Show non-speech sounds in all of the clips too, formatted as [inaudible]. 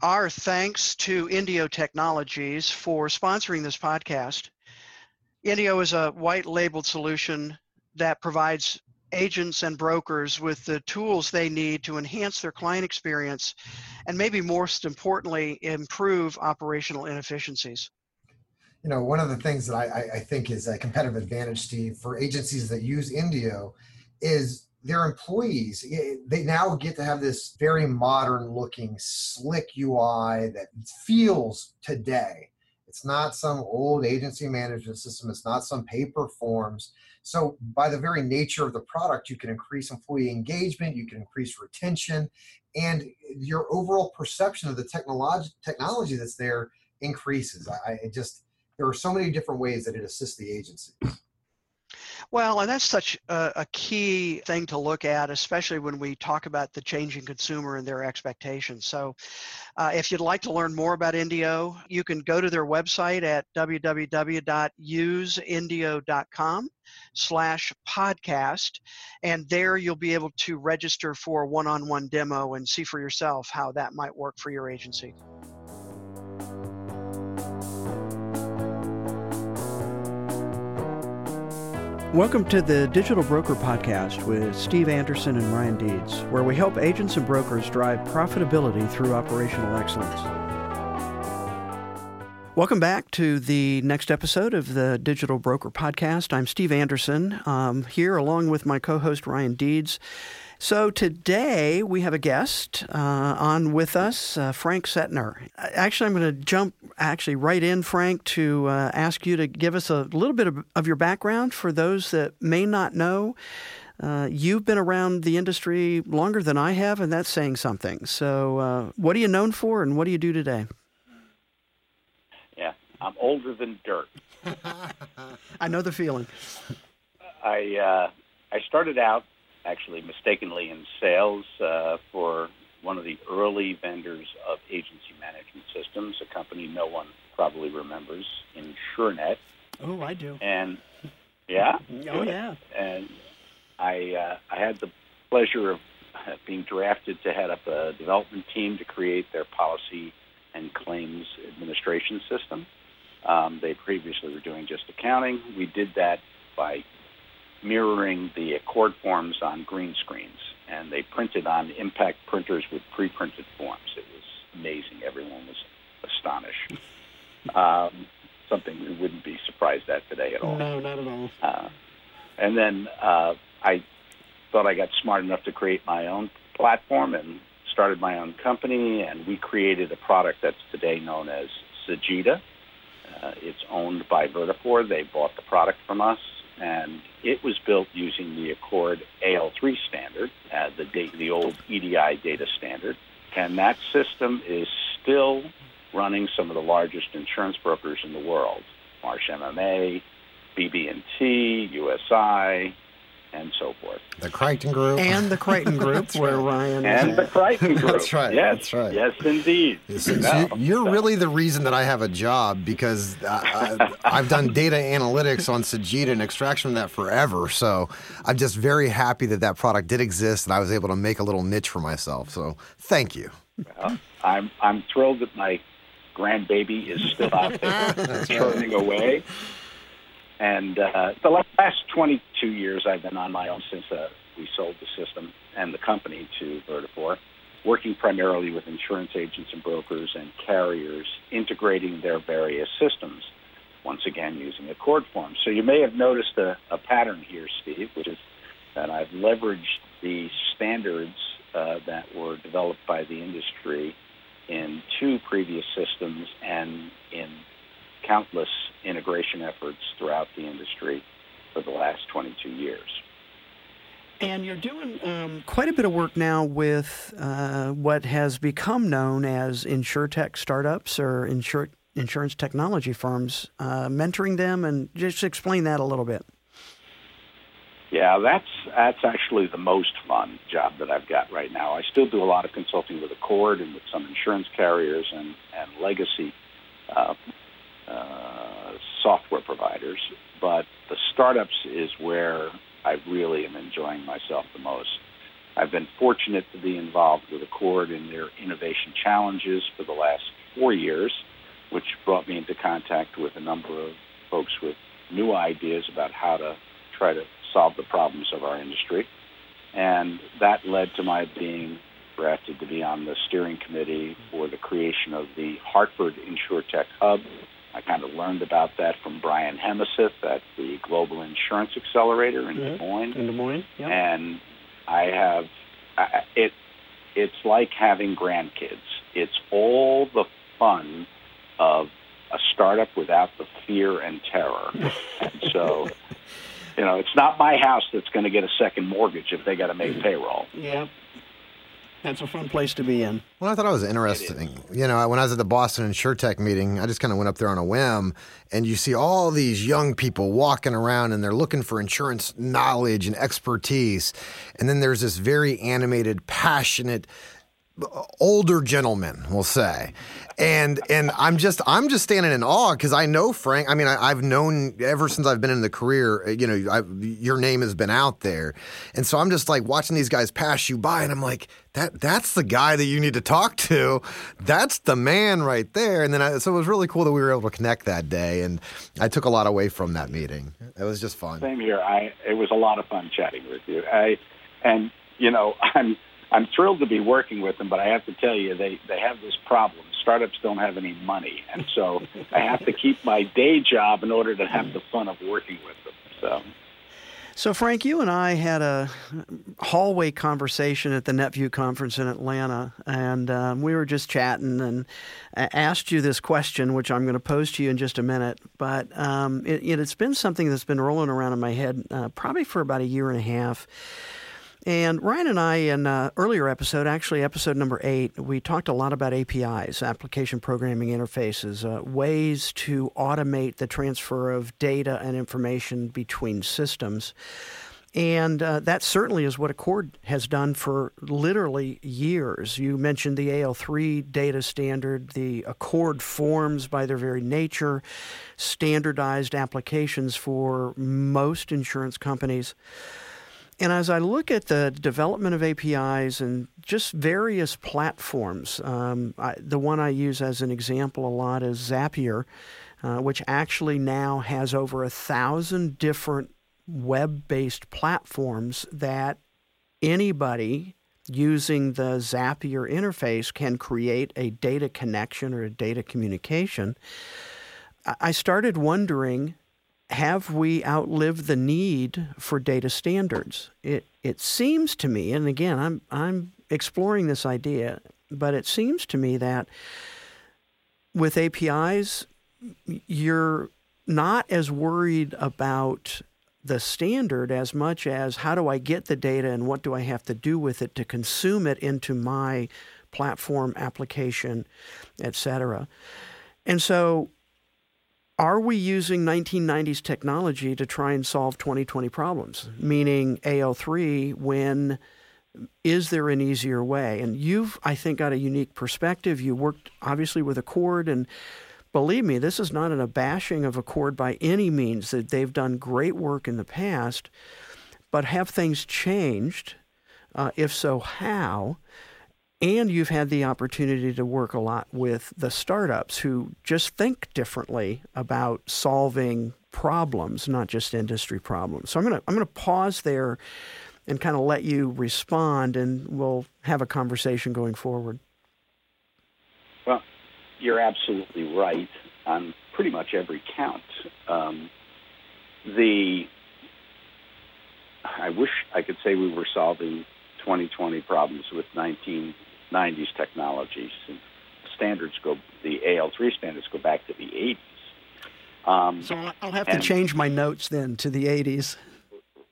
Our thanks to Indio Technologies for sponsoring this podcast. Indio is a white labeled solution that provides agents and brokers with the tools they need to enhance their client experience and maybe most importantly, improve operational inefficiencies. You know, one of the things that I, I think is a competitive advantage, Steve, for agencies that use Indio is their employees eh, they now get to have this very modern looking slick ui that feels today. It's not some old agency management system. It's not some paper forms. So by the very nature of the product you can increase employee engagement you can increase retention and your overall perception of the technology technology that's there increases. I, I just there are so many different ways that it assists the agency well, and that's such a, a, key thing to look at, especially when we talk about the changing consumer and their expectations. So, uh, if you'd like to learn more about Indio, you can go to their website at www.useindio.com slash podcast and there you'll be able to register for a one-on-one demo and see for yourself how that might work for your agency. Welcome to the Digital Broker Podcast with Steve Anderson and Ryan Deeds, where we help agents and brokers drive profitability through operational excellence. Welcome back to the next episode of the Digital Broker Podcast. I'm Steve Anderson, um, here along with my co host Ryan Deeds. So today we have a guest uh, on with us, uh, Frank Sentner. Actually, I'm going to jump actually right in, Frank, to uh, ask you to give us a little bit of, of, your background for those that may not know. Uh, you've been around the industry longer than I have, and that's saying something. So, uh, what are you known for, and what do you do today? Yeah, I'm older than dirt. [laughs] I know the feeling. I uh, I started out actually mistakenly in sales uh, for one of the early vendors of agency management systems, a company no one probably remembers, InsureNet. Oh, I do. And yeah, oh yeah. And I uh, I had the pleasure of being drafted to head up a development team to create their policy and claims administration system. Um, they previously were doing just accounting. We did that by mirroring the ACORD forms on green screens, and they printed on impact printers with pre-printed forms. It was amazing. Everyone was astonished. Um, something we wouldn't be surprised at today at all. No, not at all. Uh, and then uh, I thought I got smart enough to create my own platform and started my own company, and we created a product that's today known as Sagitta. Uh, it's owned by Vertafore. They bought the product from us, and it was built using the ACORD AL3 standard, uh, the, the old EDI data standard, and that system is still running some of the largest insurance brokers in the world: Marsh MMA, BB&T, USI, and so forth. The Crichton Group. And the Crichton Group, [laughs] where Ryan And the Crichton Group. that's right. Yes, that's right. Yes, indeed. no, you're so. really the reason that I have a job because I, have [laughs] done data analytics on Sagitta and extraction from that forever. So I'm just very happy that that product did exist and I was able to make a little niche for myself. So thank you. Well, I'm, I'm thrilled that my grandbaby is still out there [laughs] churning right. away. And uh, the last 22 years, I've been on my own since uh, we sold the system and the company to Vertafore, working primarily with insurance agents and brokers and carriers, integrating their various systems. Once again, using ACORD forms. So you may have noticed a, a pattern here, Steve, which is that I've leveraged the standards uh, that were developed by the industry in two previous systems and in countless integration efforts throughout the industry for the last 22 years. And you're doing um, quite a bit of work now with uh, what has become known as insurtech startups or insur- insurance technology firms, uh, mentoring them, and just explain that a little bit. Yeah, that's that's actually the most fun job that I've got right now. I still do a lot of consulting with ACORD and with some insurance carriers and and legacy uh, uh, software providers, but the startups is where I really am enjoying myself the most. I've been fortunate to be involved with ACORD in their innovation challenges for the last four years, which brought me into contact with a number of folks with new ideas about how to try to solve the problems of our industry. And that led to my being drafted to be on the steering committee for the creation of the Hartford InsurTech Hub. I kind of learned about that from Brian Hemesath at the Global Insurance Accelerator in Mhm. Des Moines. In Des Moines. Yep. and I have I, it. It's like having grandkids. It's all the fun of a startup without the fear and terror. [laughs] and so, you know, it's not my house that's going to get a second mortgage if they got to make payroll. Yeah. That's a fun place to be in. Well, I thought it was interesting. You know, when I was at the Boston InsurTech meeting, I just kind of went up there on a whim, and you see all these young people walking around, and they're looking for insurance knowledge and expertise. And then there's this very animated, passionate, older gentleman, we'll say, and and I'm just I'm just standing in awe because I know Frank. I mean, I, I've known ever since I've been in the career. uh, You know, I, your name has been out there, and so I'm just like watching these guys pass you by, and I'm like, that that's the guy that you need to talk to. That's the man right there. And then I, so it was really cool that we were able to connect that day, and I took a lot away from that meeting. It was just fun. Same here. I it was a lot of fun chatting with you. I and you know [laughs] I'm I'm thrilled to be working with them, but I have to tell you they they have this problem. Startups don't have any money, and so [laughs] I have to keep my day job in order to have the fun of working with them. So. So, Frank, you and I had a hallway conversation at the NetVU conference in Atlanta, and um, we were just chatting and asked you this question, which I'm going to pose to you in just a minute. But um, it, has been something that's been rolling around in my head uh, probably for about a year and a half. And Ryan and I, in an earlier episode, actually episode number eight, we talked a lot about APIs, application programming interfaces, uh, ways to automate the transfer of data and information between systems. And uh, that certainly is what ACORD has done for literally years. You mentioned the AL3 data standard, the ACORD forms by their very nature, standardized applications for most insurance companies. And as I look at the development of APIs and just various platforms, um, I, the one I use as an example a lot is Zapier, uh, which actually now has over a thousand different web based platforms that anybody using the Zapier interface can create a data connection or a data communication. I started wondering have we outlived the need for data standards? It it seems to me, and again, I'm I'm exploring this idea, but it seems to me that with APIs, you're not as worried about the standard as much as how do I get the data and what do I have to do with it to consume it into my platform application, et cetera. And so are we using 1990s technology to try and solve 2020 problems? Meaning AL3 when is there an easier way? And you've, I think, got a unique perspective. You worked obviously with ACORD, and believe me, this is not an abashing of ACORD by any means. That they've done great work in the past, but have things changed? Uh, if so, how? And you've had the opportunity to work a lot with the startups who just think differently about solving problems, not just industry problems. So I'm going to I'm to pause there and kind of let you respond, and we'll have a conversation going forward. Well, you're absolutely right on pretty much every count. Um, the I wish I could say we were solving 2020 problems with 1990s technologies. And standards go the AL3 standards go back to the 80s. Um, so I'll have to change my notes then to the 80s.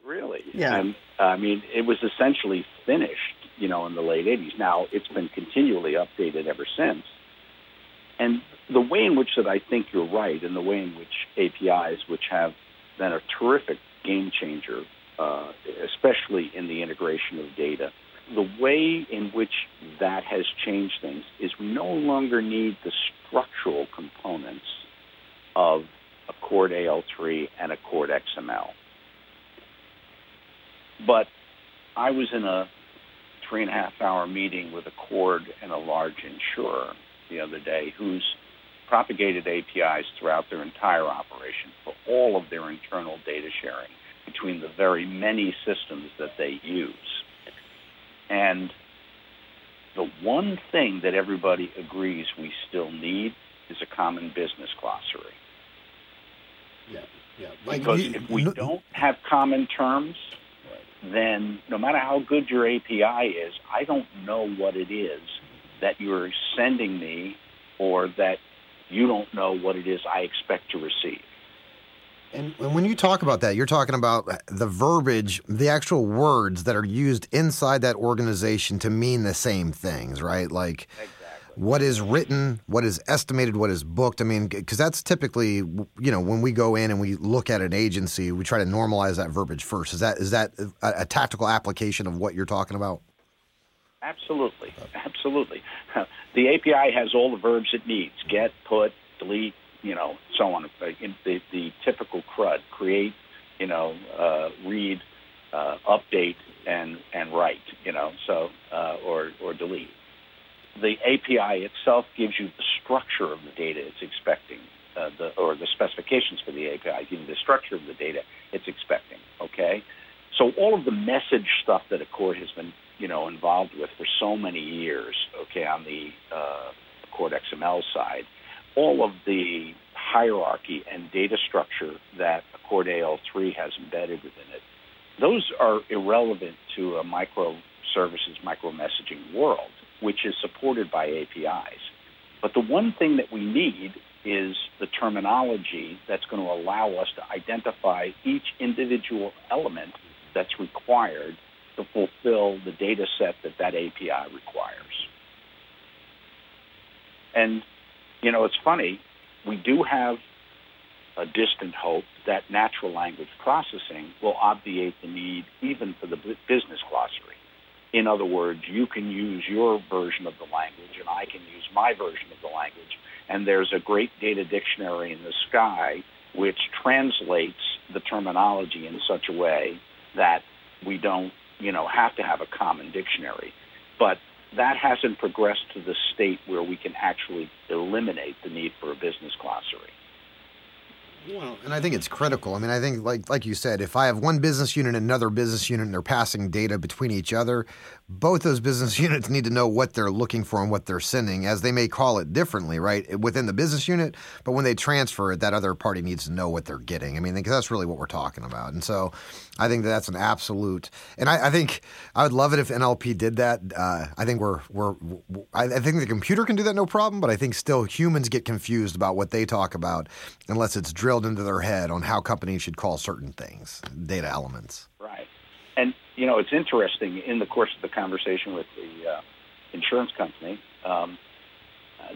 Really? Yeah. And, I mean, it was essentially finished, you know, in the late 80s. Now it's been continually updated ever since. And the way in which that I think you're right, and the way in which APIs, which have been a terrific game changer, uh, especially in the integration of data, the way in which that has changed things is we no longer need the structural components of ACORD AL3 and ACORD XML. But I was in a three and a half hour meeting with ACORD and a large insurer the other day who's propagated APIs throughout their entire operation for all of their internal data sharing between the very many systems that they use. And the one thing that everybody agrees we still need is a common business glossary. Yeah, yeah. Like Because you- if we no- don't have common terms, then no matter how good your API is, I don't know what it is that you're sending me or that you don't know what it is I expect to receive. And and when you talk about that, you're talking about the verbiage, the actual words that are used inside that organization to mean the same things, right? Like exactly. what is written, what is estimated, what is booked. I mean, because that's typically, you know, when we go in and we look at an agency, we try to normalize that verbiage first. Is that is that a, a tactical application of what you're talking about? Absolutely, absolutely. [laughs] The API has all the verbs it needs: get, put, delete, you know, so on. Uh, The, the typical CRUD: create, you know, uh, read, uh, update, and and write. You know, so uh, or or delete. The API itself gives you the structure of the data it's expecting, uh, the, or the specifications for the API, giving the structure of the data it's expecting. Okay, so all of the message stuff that ACORD has been, you know, involved with for so many years, okay, on the uh, ACORD XML side, all of the hierarchy and data structure that ACORD AL3 has embedded within it, those are irrelevant to a microservices, micro messaging world, which is supported by APIs. But the one thing that we need is the terminology that's going to allow us to identify each individual element that's required to fulfill the data set that that API requires. And, you know, it's funny, we do have a distant hope that natural language processing will obviate the need even for the business glossary. In other words, you can use your version of the language and I can use my version of the language. And there's a great data dictionary in the sky which translates the terminology in such a way that we don't, you know, have to have a common dictionary. But that hasn't progressed to the state where we can actually eliminate the need for a business glossary. Well, and I think it's critical. I mean, I think like like you said, if I have one business unit and another business unit and they're passing data between each other, both those business [laughs] units need to know what they're looking for and what they're sending, as they may call it differently, right, within the business unit. But when they transfer it, that other party needs to know what they're getting. I mean, because that's really what we're talking about. And so, I think that that's an absolute. And I, I think I would love it if NLP did that. Uh, I think we're we're. I, I think the computer can do that no problem, but I think still humans get confused about what they talk about unless it's drilled into their head on how companies should call certain things, data elements. Right. And, you know, it's interesting in the course of the conversation with the uh, insurance company, um,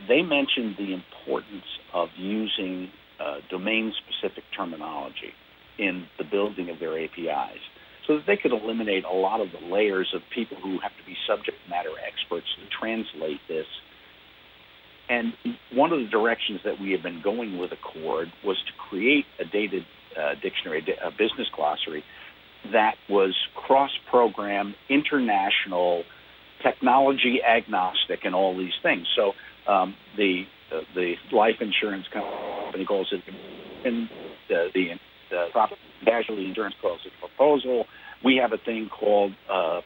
they mentioned the importance of using uh, domain specific terminology in the building of their APIs so that they could eliminate a lot of the layers of people who have to be subject matter experts to translate this. And one of the directions that we have been going with ACORD was to create a data uh, dictionary, a business glossary that was cross-program, international, technology agnostic, and all these things. So um, the uh, the life insurance company calls it, and the the, the property casualty insurance calls it proposal. We have a thing called uh,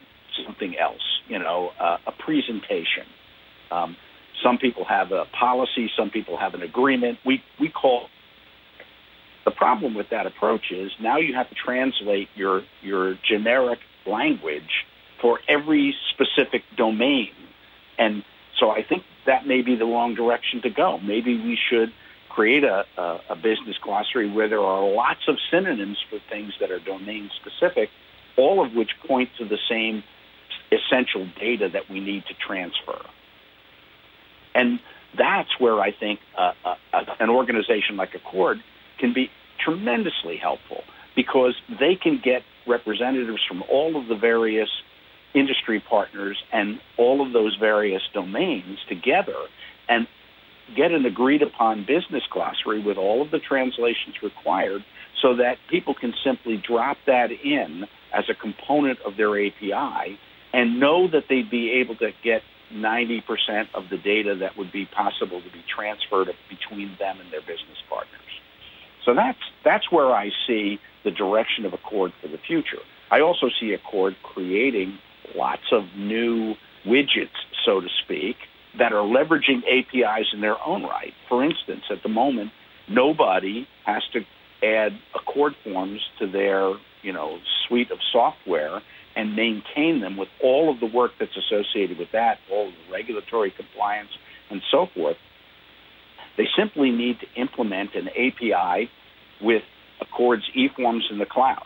something else, you know, uh, a presentation. Um, some people have a policy, some people have an agreement. We we call the problem with that approach is now you have to translate your your generic language for every specific domain, and so I think that may be the wrong direction to go. Maybe we should create a, a, a business glossary where there are lots of synonyms for things that are domain specific, all of which point to the same essential data that we need to transfer. And that's where I think uh, uh, an organization like ACORD can be tremendously helpful because they can get representatives from all of the various industry partners and all of those various domains together and get an agreed upon business glossary with all of the translations required so that people can simply drop that in as a component of their API and know that they'd be able to get 90% of the data that would be possible to be transferred between them and their business partners. So that's that's where I see the direction of ACORD for the future. I also see ACORD creating lots of new widgets, so to speak, that are leveraging APIs in their own right. For instance, at the moment, nobody has to add ACORD forms to their you know suite of software and maintain them with all of the work that's associated with that, all of the regulatory compliance and so forth. They simply need to implement an API with ACORD's eForms in the cloud.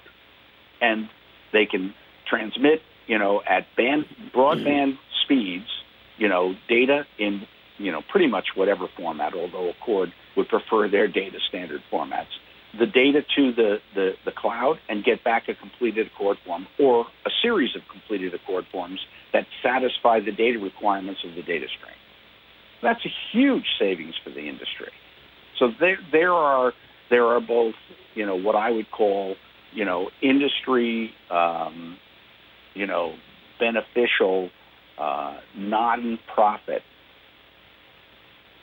And they can transmit, you know, at band broadband speeds, you know, data in, you know, pretty much whatever format, although ACORD would prefer their data standard formats the data to the, the, the cloud and get back a completed ACORD form or a series of completed ACORD forms that satisfy the data requirements of the data stream. That's a huge savings for the industry. So there, there are there are both, you know, what I would call, you know, industry, um, you know, beneficial, uh, non-profit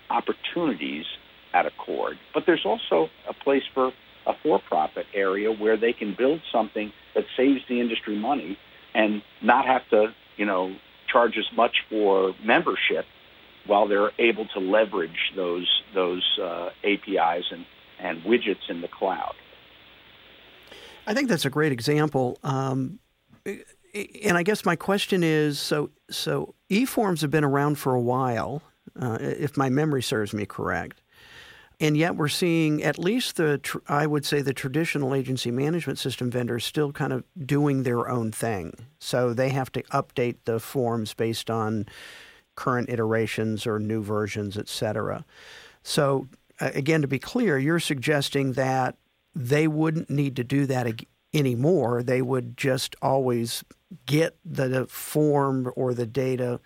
opportunities at ACORD, but there's also a place for a for-profit area where they can build something that saves the industry money and not have to, you know, charge as much for membership while they're able to leverage those those uh, APIs and, and widgets in the cloud. I think that's a great example. Um, and I guess my question is so so e-forms have been around for a while, uh, if my memory serves me correct. And yet we're seeing at least the, I would say, the traditional agency management system vendors still kind of doing their own thing. So they have to update the forms based on current iterations or new versions, et cetera. So again, to be clear, you're suggesting that they wouldn't need to do that anymore. They would just always get the form or the data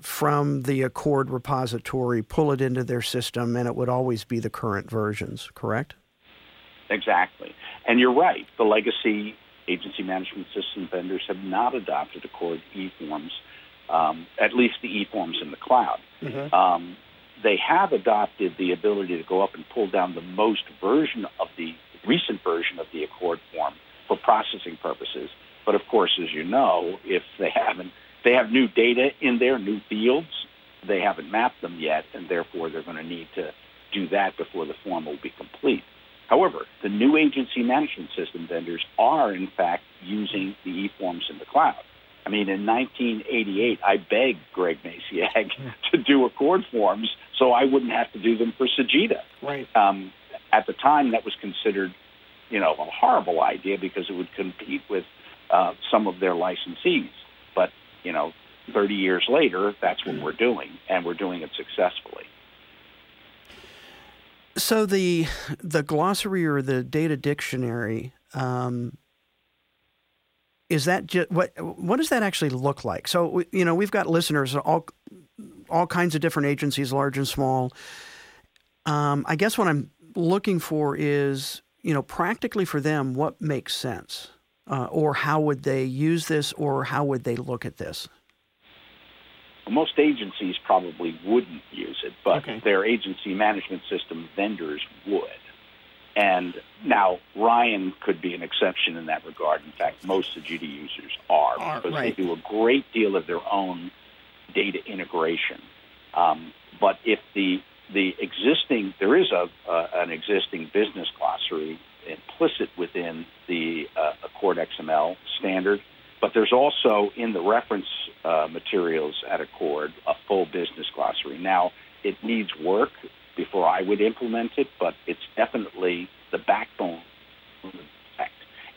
from the ACORD repository, pull it into their system, and it would always be the current versions, correct? Exactly. And you're right. The legacy agency management system vendors have not adopted ACORD eForms, um, at least the eForms in the cloud. Mm-hmm. Um, they have adopted the ability to go up and pull down the most version of the recent version of the ACORD form for processing purposes. But of course, as you know, if they [laughs] haven't they have new data in there, new fields. They haven't mapped them yet, and therefore they're going to need to do that before the form will be complete. However, the new agency management system vendors are, in fact, using the e-forms in the cloud. I mean, in 1988, I begged Greg Maciag [laughs] to do ACORD forms so I wouldn't have to do them for Sagitta. Right. Um, at the time, that was considered, you know, a horrible idea because it would compete with uh, some of their licensees. You know, 30 years later, that's what we're doing, and we're doing it successfully. So the the glossary or the data dictionary um, is that just, what what does that actually look like? So you know we've got listeners all all kinds of different agencies, large and small. Um, I guess what I'm looking for is you know practically for them what makes sense uh, or how would they use this, or how would they look at this? Most agencies probably wouldn't use it, but okay. their agency management system vendors would. And now Ryan could be an exception in that regard. In fact, most Sagitta users are, are because right. they do a great deal of their own data integration. Um, but if the the existing there is a uh, an existing business glossary implicit within the uh, ACORD XML standard. But there's also in the reference uh, materials at ACORD a full business glossary. Now, it needs work before I would implement it, but it's definitely the backbone.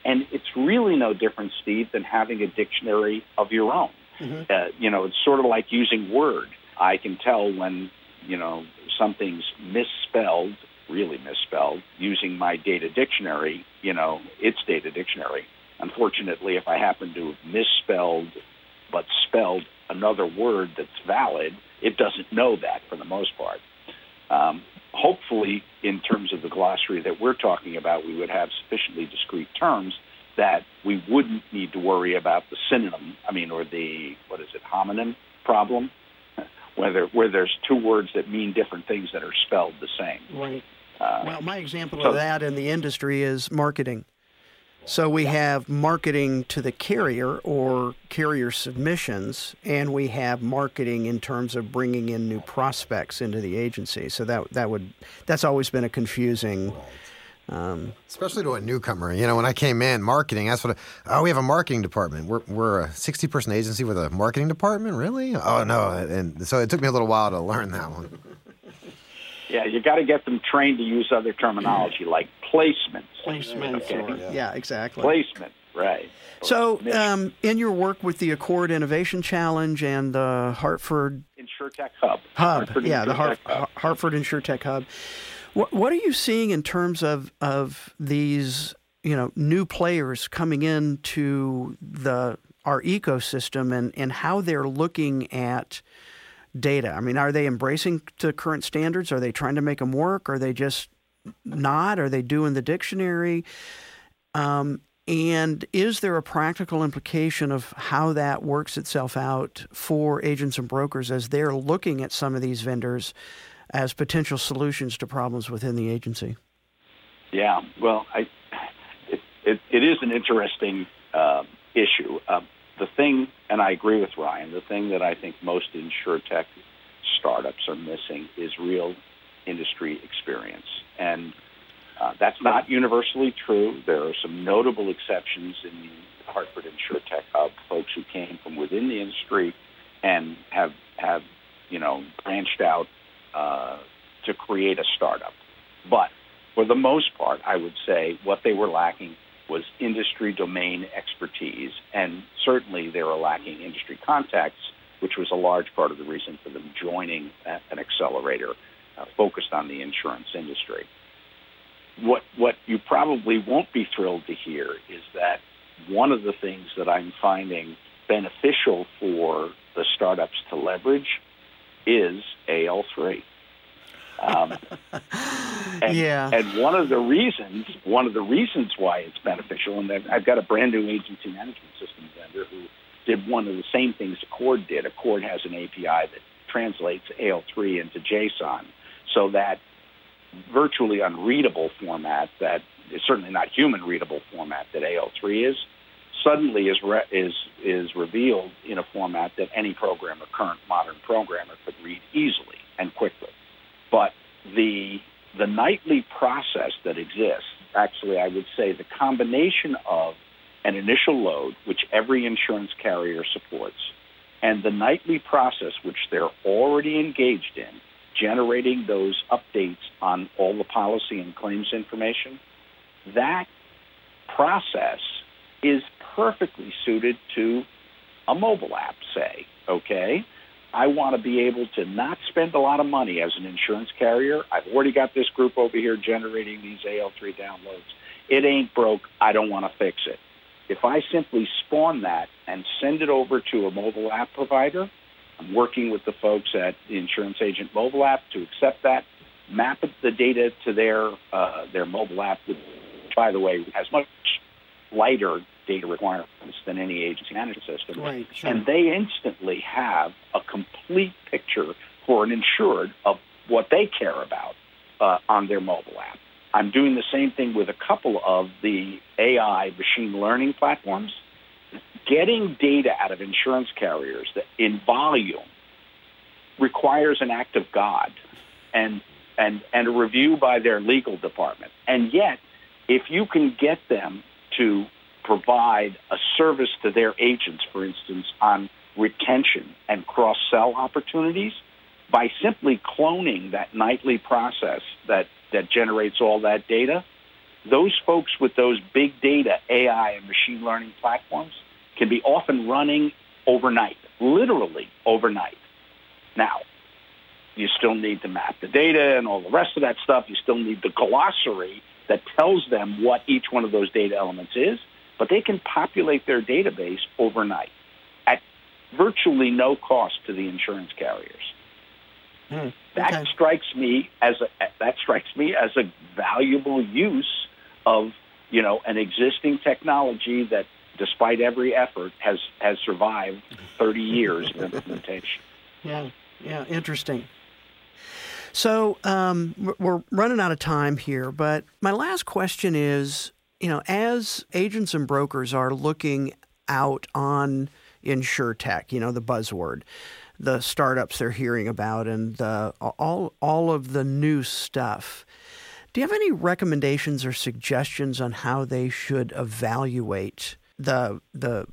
And it's really no different, Steve, than having a dictionary of your own. Mm-hmm. Uh, you know, it's sort of like using Word. I can tell when, you know, something's misspelled really misspelled using my data dictionary, you know, its data dictionary. Unfortunately, if I happen to have misspelled but spelled another word that's valid, it doesn't know that for the most part. Um, hopefully, in terms of the glossary that we're talking about, we would have sufficiently discrete terms that we wouldn't need to worry about the synonym, I mean, or the, what is it, homonym problem, [laughs] whether, where there's two words that mean different things that are spelled the same. Right. Uh, well, my example so, of that in the industry is marketing. So we have marketing to the carrier or carrier submissions, and we have marketing in terms of bringing in new prospects into the agency. So that that would that's always been a confusing. Um, Especially to a newcomer. You know, when I came in, marketing, that's what, I, oh, we have a marketing department. We're, we're a 60 person agency with a marketing department? Really? Oh, no. And so it took me a little while to learn that one. Yeah, you got to get them trained to use other terminology like placement. Placement. Okay. Or, yeah. yeah. exactly. Placement. Right. So, um, in your work with the ACORD Innovation Challenge and the Hartford InsurTech Hub, Hub, Hartford yeah, the Har- Hub. Hartford InsurTech Hub. What, what are you seeing in terms of of these, you know, new players coming into the our ecosystem and and how they're looking at data? I mean, are they embracing to current standards? Are they trying to make them work? Are they just not? Are they doing the dictionary? Um, and is there a practical implication of how that works itself out for agents and brokers as they're looking at some of these vendors as potential solutions to problems within the agency? Yeah, well, I, it, it, it is an interesting uh, issue. Uh, the thing, and I agree with Ryan, the thing that I think most insurtech startups are missing is real industry experience. And uh, that's not universally true. There are some notable exceptions in the Hartford InsurTech Hub, folks who came from within the industry and have have you know branched out uh, to create a startup. But for the most part, I would say what they were lacking was industry domain expertise, and certainly they were lacking industry contacts, which was a large part of the reason for them joining an accelerator uh, focused on the insurance industry. What what you probably won't be thrilled to hear is that one of the things that I'm finding beneficial for the startups to leverage is AL3. Um, [laughs] and, yeah. And one of the reasons, one of the reasons why it's beneficial, and I've got a brand new agency management system vendor who did one of the same things ACORD did. ACORD has an API that translates AL3 into JSON, so that virtually unreadable format that is certainly not human readable format that AL3 is suddenly is re- is is revealed in a format that any programmer, current modern programmer, could read easily and quickly. But the the nightly process that exists, actually, I would say the combination of an initial load, which every insurance carrier supports, and the nightly process, which they're already engaged in, generating those updates on all the policy and claims information, that process is perfectly suited to a mobile app, say, okay? I want to be able to not spend a lot of money as an insurance carrier. I've already got this group over here generating these AL3 downloads. It ain't broke. I don't want to fix it. If I simply spawn that and send it over to a mobile app provider, I'm working with the folks at the Insurance Agent mobile app to accept that, map the data to their uh, their mobile app, which, by the way, has much lighter data requirements than any agency management system. Right, sure. And they instantly have a complete picture for an insured of what they care about uh, on their mobile app. I'm doing the same thing with a couple of the AI machine learning platforms. Getting data out of insurance carriers that in volume requires an act of God and, and, and a review by their legal department. And yet, if you can get them to provide a service to their agents, for instance, on retention and cross sell opportunities by simply cloning that nightly process that, that generates all that data. Those folks with those big data, AI, and machine learning platforms can be often running overnight, literally overnight. Now, you still need to map the data and all the rest of that stuff. You still need the glossary that tells them what each one of those data elements is but they can populate their database overnight at virtually no cost to the insurance carriers. Mm, that strikes me as a that strikes me as a valuable use of you know, an existing technology that, despite every effort, has has survived 30 [laughs] years of implementation. Yeah, yeah, interesting. So um, we're running out of time here, but my last question is, you know, as agents and brokers are looking out on insurtech, you know, the buzzword, the startups they're hearing about, and the, all all of the new stuff. Do you have any recommendations or suggestions on how they should evaluate the the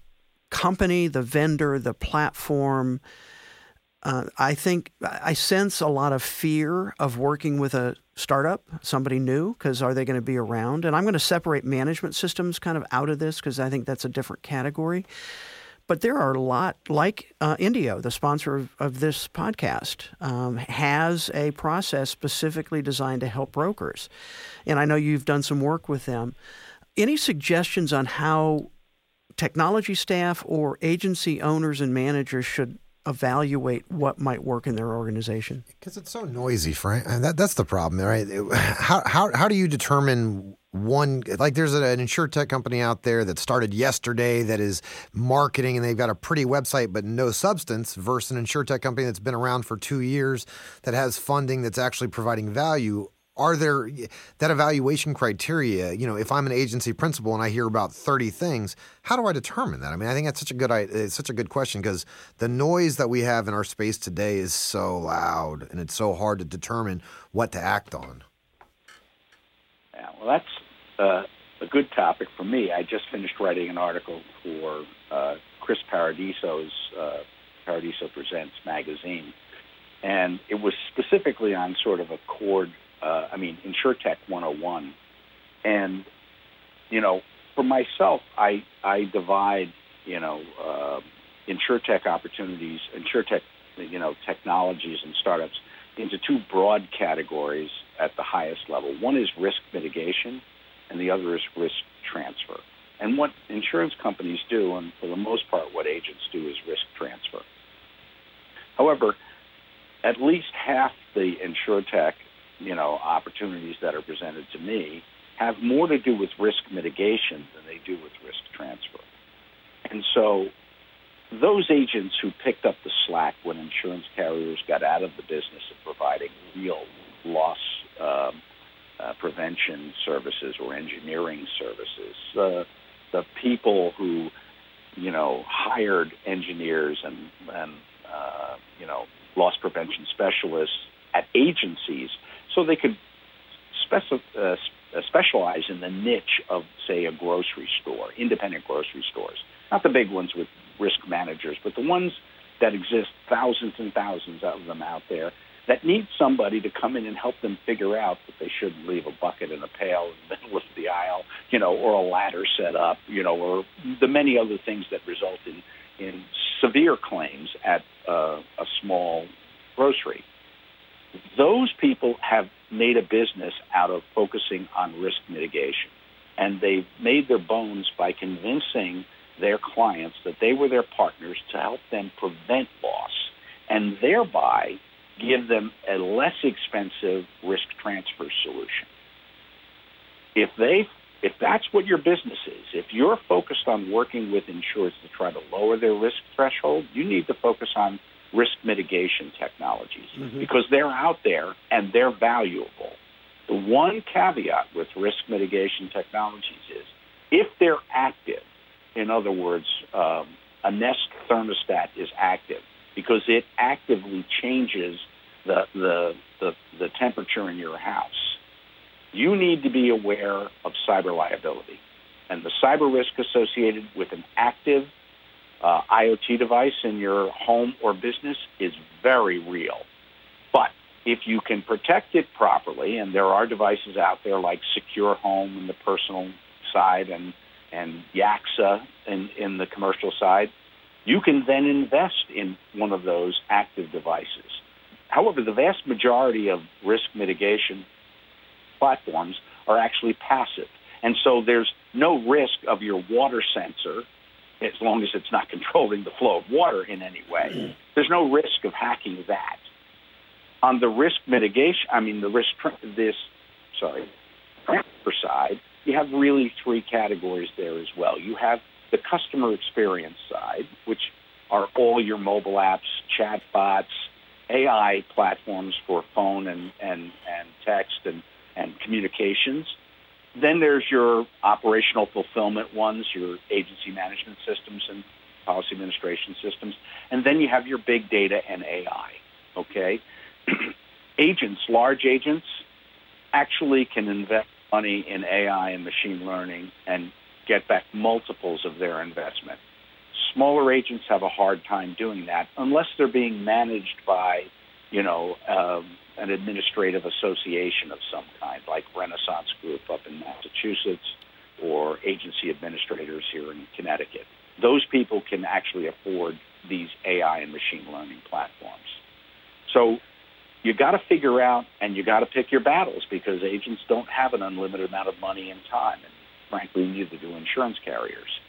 company, the vendor, the platform? Uh, I think I sense a lot of fear of working with a startup, somebody new, because are they going to be around? And I'm going to separate management systems kind of out of this because I think that's a different category. But there are a lot, like uh, Indio, the sponsor of, of this podcast, um, has a process specifically designed to help brokers. And I know you've done some work with them. Any suggestions on how technology staff or agency owners and managers should evaluate what might work in their organization? Because it's so noisy, Frank. And that, that's the problem, right? How, how, how do you determine one like there's an insure tech company out there that started yesterday that is marketing and they've got a pretty website but no substance versus an insure tech company that's been around for two years that has funding that's actually providing value are there that evaluation criteria you know if i'm an agency principal and i hear about 30 things how do i determine that i mean i think that's such a good it's such a good question because the noise that we have in our space today is so loud and it's so hard to determine what to act on yeah well that's uh, a good topic for me. I just finished writing an article for uh, Chris Paradiso's uh, Paradiso Presents magazine, and it was specifically on sort of a cord. Uh, I mean, InsurTech 101, and you know, for myself, I I divide you know uh, InsurTech opportunities, InsurTech you know technologies and startups into two broad categories at the highest level. One is risk mitigation and the other is risk transfer. And what insurance companies do, and for the most part, what agents do, is risk transfer. However, at least half the insurtech, you know, opportunities that are presented to me have more to do with risk mitigation than they do with risk transfer. And so those agents who picked up the slack when insurance carriers got out of the business of providing real loss um, uh, prevention services or engineering services. Uh, the people who, you know, hired engineers and, and uh, you know, loss prevention specialists at agencies so they could speci- uh, specialize in the niche of, say, a grocery store, independent grocery stores. Not the big ones with risk managers, but the ones that exist, thousands and thousands of them out there that need somebody to come in and help them figure out that they shouldn't leave a bucket in a pail in the [laughs] middle of the aisle, you know, or a ladder set up, you know, or the many other things that result in in severe claims at uh, a small grocery. Those people have made a business out of focusing on risk mitigation, and they've made their bones by convincing their clients that they were their partners to help them prevent loss, and thereby give them a less expensive risk transfer solution. If they if that's what your business is, if you're focused on working with insurers to try to lower their risk threshold, you need to focus on risk mitigation technologies mm-hmm. because they're out there and they're valuable. The one caveat with risk mitigation technologies is if they're active, in other words, um, a Nest thermostat is active, because it actively changes the, the, the, the temperature in your house. You need to be aware of cyber liability and the cyber risk associated with an active uh, IoT device in your home or business is very real. But if you can protect it properly, and there are devices out there like Secure Home in the personal side and and Yaxa in, in the commercial side, you can then invest in one of those active devices. However, the vast majority of risk mitigation platforms are actually passive. And so there's no risk of your water sensor, as long as it's not [laughs] controlling the flow of water in any way. There's no risk of hacking that. On the risk mitigation, I mean, the risk, this, sorry, transfer side, you have really three categories there as well. You have the customer experience side, which are all your mobile apps, chat bots, AI platforms for phone and, and, and text and, and communications. Then there's your operational fulfillment ones, your agency management systems and policy administration systems. And then you have your big data and AI. Okay? [clears throat] agents, large agents, actually can invest money in AI and machine learning and get back multiples of their investment. Smaller agents have a hard time doing that unless they're being managed by, you know, um, an administrative association of some kind, like Renaissance Group up in Massachusetts or agency administrators here in Connecticut. Those people can actually afford these AI and machine learning platforms. So you got to figure out and you got to pick your battles because agents don't have an unlimited amount of money and time, and frankly, neither do insurance carriers.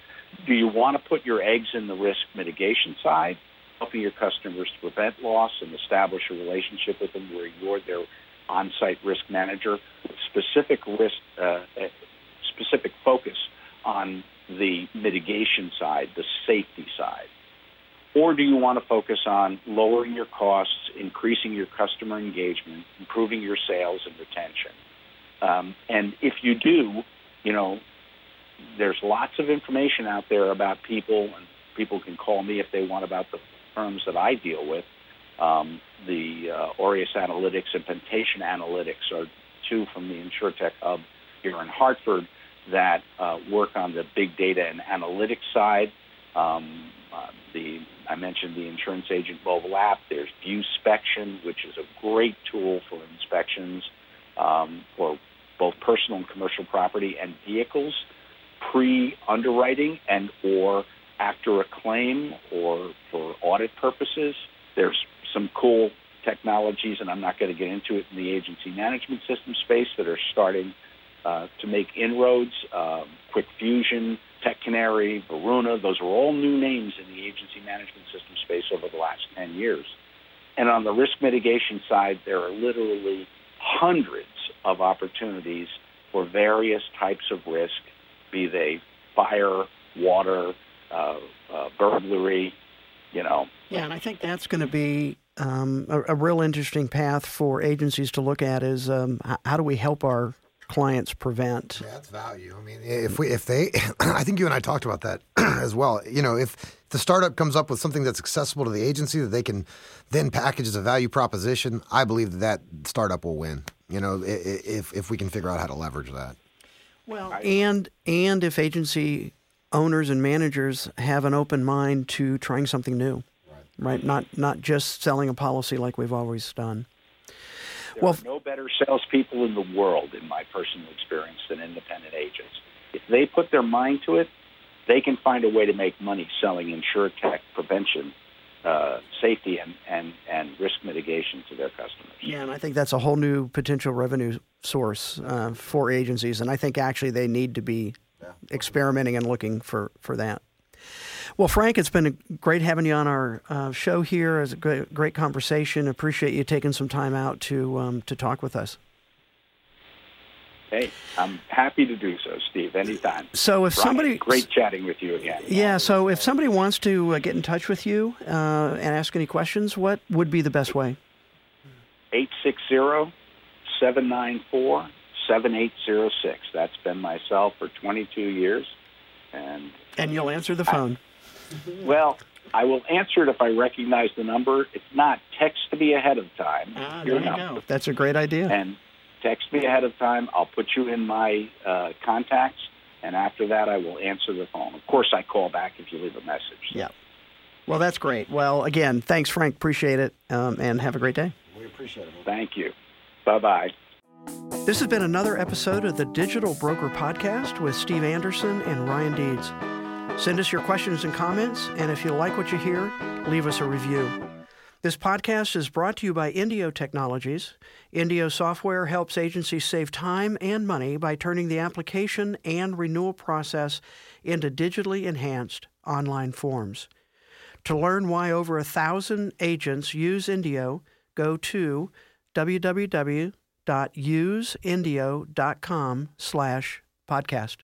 Do you want to put your eggs in the risk mitigation side, helping your customers to prevent loss and establish a relationship with them where you're their on-site risk manager with specific risk, uh, specific focus on the mitigation side, the safety side? Or do you want to focus on lowering your costs, increasing your customer engagement, improving your sales and retention? Um, and if you do, you know, there's lots of information out there about people, and people can call me if they want about the firms that I deal with. Um, the uh, Aureus Analytics and Pentation Analytics are two from the InsurTech Hub here in Hartford that uh, work on the big data and analytics side. Um, uh, the I mentioned the insurance agent mobile app. There's ViewSpection, which is a great tool for inspections um, for both personal and commercial property and vehicles, pre-underwriting and or after a claim or for audit purposes. There's some cool technologies, and I'm not going to get into it in the agency management system space that are starting uh, to make inroads. Um, Quick Fusion, Tech Canary, Varuna, those are all new names in the agency management system space over the last 10 years. And on the risk mitigation side, there are literally hundreds of opportunities for various types of risk, be they fire, water, uh, uh, burglary, you know. Yeah, and I think that's going to be um, a, a, real interesting path for agencies to look at is um, how do we help our clients prevent. Yeah, that's value. I mean, if we if they, [clears throat] I think you and I talked about that [clears throat] as well. You know, if the startup comes up with something that's accessible to the agency that they can then package as a value proposition, I believe that that startup will win. You know, if if we can figure out how to leverage that. Well, and and if agency owners and managers have an open mind to trying something new, right? right? Not not just selling a policy like we've always done. There well, no better salespeople in the world, in my personal experience, than independent agents. If they put their mind to it, they can find a way to make money selling insurtech prevention, uh, safety, and, and, and risk mitigation to their customers. Yeah, and I think that's a whole new potential revenue source uh, for agencies, and I think actually they need to be experimenting and looking for, for that. Well, Frank, it's been great having you on our uh, show here. It's a great, great conversation. Appreciate you taking some time out to um, to talk with us. Hey, I'm happy to do so, Steve. Anytime. So, if Ryan, somebody great chatting with you again. Yeah. So, if somebody wants to uh, get in touch with you uh, and ask any questions, what would be the best way? 860 794 7806. That's been myself for 22 years. And, and you'll answer the phone. I, well, I will answer it if I recognize the number. If not, text me ahead of time. Ah, there you go. That's a great idea. And text me ahead of time. I'll put you in my uh, contacts, and after that, I will answer the phone. Of course, I call back if you leave a message. Yeah. Well, that's great. Well, again, thanks, Frank. Appreciate it, um, and have a great day. We appreciate it. Thank you. Bye bye. This has been another episode of the Digital Broker Podcast with Steve Anderson and Ryan Deeds. Send us your questions and comments, and if you like what you hear, leave us a review. This podcast is brought to you by Indio Technologies. Indio software helps agencies save time and money by turning the application and renewal process into digitally enhanced online forms. To learn why over a thousand agents use Indio, go to www useindio.com slash podcast.